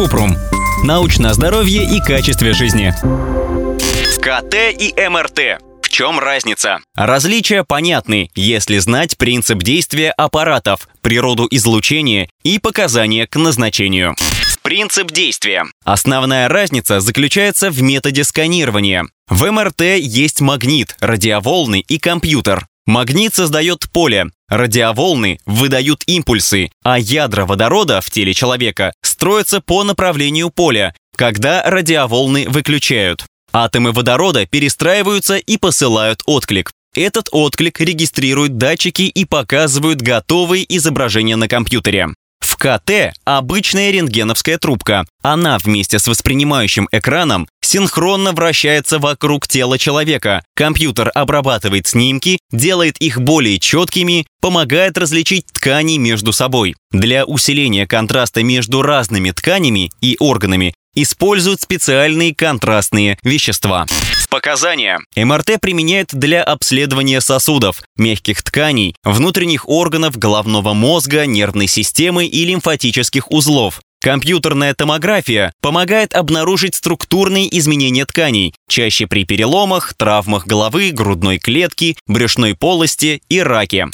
Купрум. Научное здоровье и качестве жизни. КТ и МРТ. В чем разница? Различия понятны, если знать принцип действия аппаратов, природу излучения и показания к назначению. Принцип действия. Основная разница заключается в методе сканирования. В МРТ есть магнит, радиоволны и компьютер. Магнит создает поле, радиоволны выдают импульсы, а ядра водорода в теле человека строятся по направлению поля, когда радиоволны выключают. Атомы водорода перестраиваются и посылают отклик. Этот отклик регистрируют датчики и показывают готовые изображения на компьютере. КТ обычная рентгеновская трубка. Она вместе с воспринимающим экраном синхронно вращается вокруг тела человека. Компьютер обрабатывает снимки, делает их более четкими, помогает различить ткани между собой. Для усиления контраста между разными тканями и органами используют специальные контрастные вещества. Показания. МРТ применяют для обследования сосудов, мягких тканей, внутренних органов головного мозга, нервной системы и лимфатических узлов. Компьютерная томография помогает обнаружить структурные изменения тканей, чаще при переломах, травмах головы, грудной клетки, брюшной полости и раке.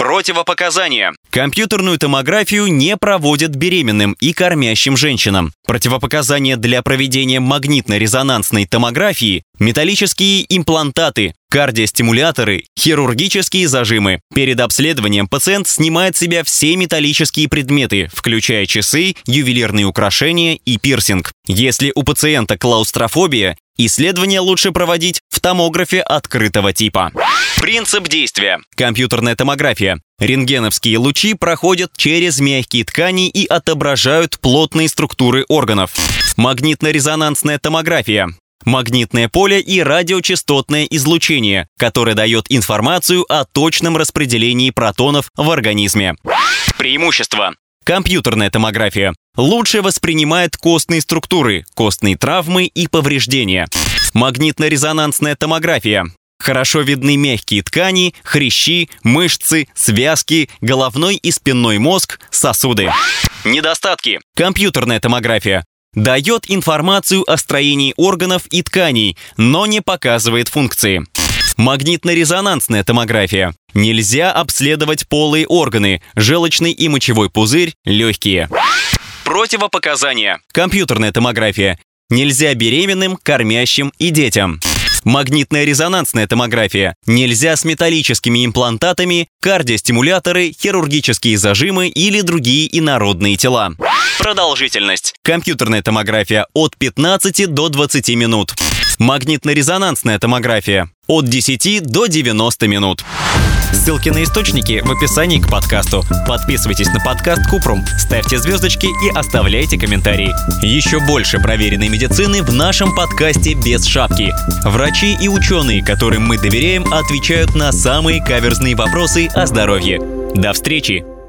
Противопоказания. Компьютерную томографию не проводят беременным и кормящим женщинам. Противопоказания для проведения магнитно-резонансной томографии – металлические имплантаты, кардиостимуляторы, хирургические зажимы. Перед обследованием пациент снимает с себя все металлические предметы, включая часы, ювелирные украшения и пирсинг. Если у пациента клаустрофобия, исследование лучше проводить в томографе открытого типа. Принцип действия. Компьютерная томография. Рентгеновские лучи проходят через мягкие ткани и отображают плотные структуры органов. Магнитно-резонансная томография. Магнитное поле и радиочастотное излучение, которое дает информацию о точном распределении протонов в организме. Преимущества. Компьютерная томография лучше воспринимает костные структуры, костные травмы и повреждения. Магнитно-резонансная томография Хорошо видны мягкие ткани, хрящи, мышцы, связки, головной и спинной мозг, сосуды. Недостатки. Компьютерная томография дает информацию о строении органов и тканей, но не показывает функции. Магнитно-резонансная томография. Нельзя обследовать полые органы, желчный и мочевой пузырь, легкие. Противопоказания. Компьютерная томография. Нельзя беременным, кормящим и детям. Магнитная резонансная томография. Нельзя с металлическими имплантатами, кардиостимуляторы, хирургические зажимы или другие инородные тела. Продолжительность. Компьютерная томография от 15 до 20 минут. Магнитно-резонансная томография от 10 до 90 минут. Ссылки на источники в описании к подкасту. Подписывайтесь на подкаст Купрум, ставьте звездочки и оставляйте комментарии. Еще больше проверенной медицины в нашем подкасте «Без шапки». Врачи и ученые, которым мы доверяем, отвечают на самые каверзные вопросы о здоровье. До встречи!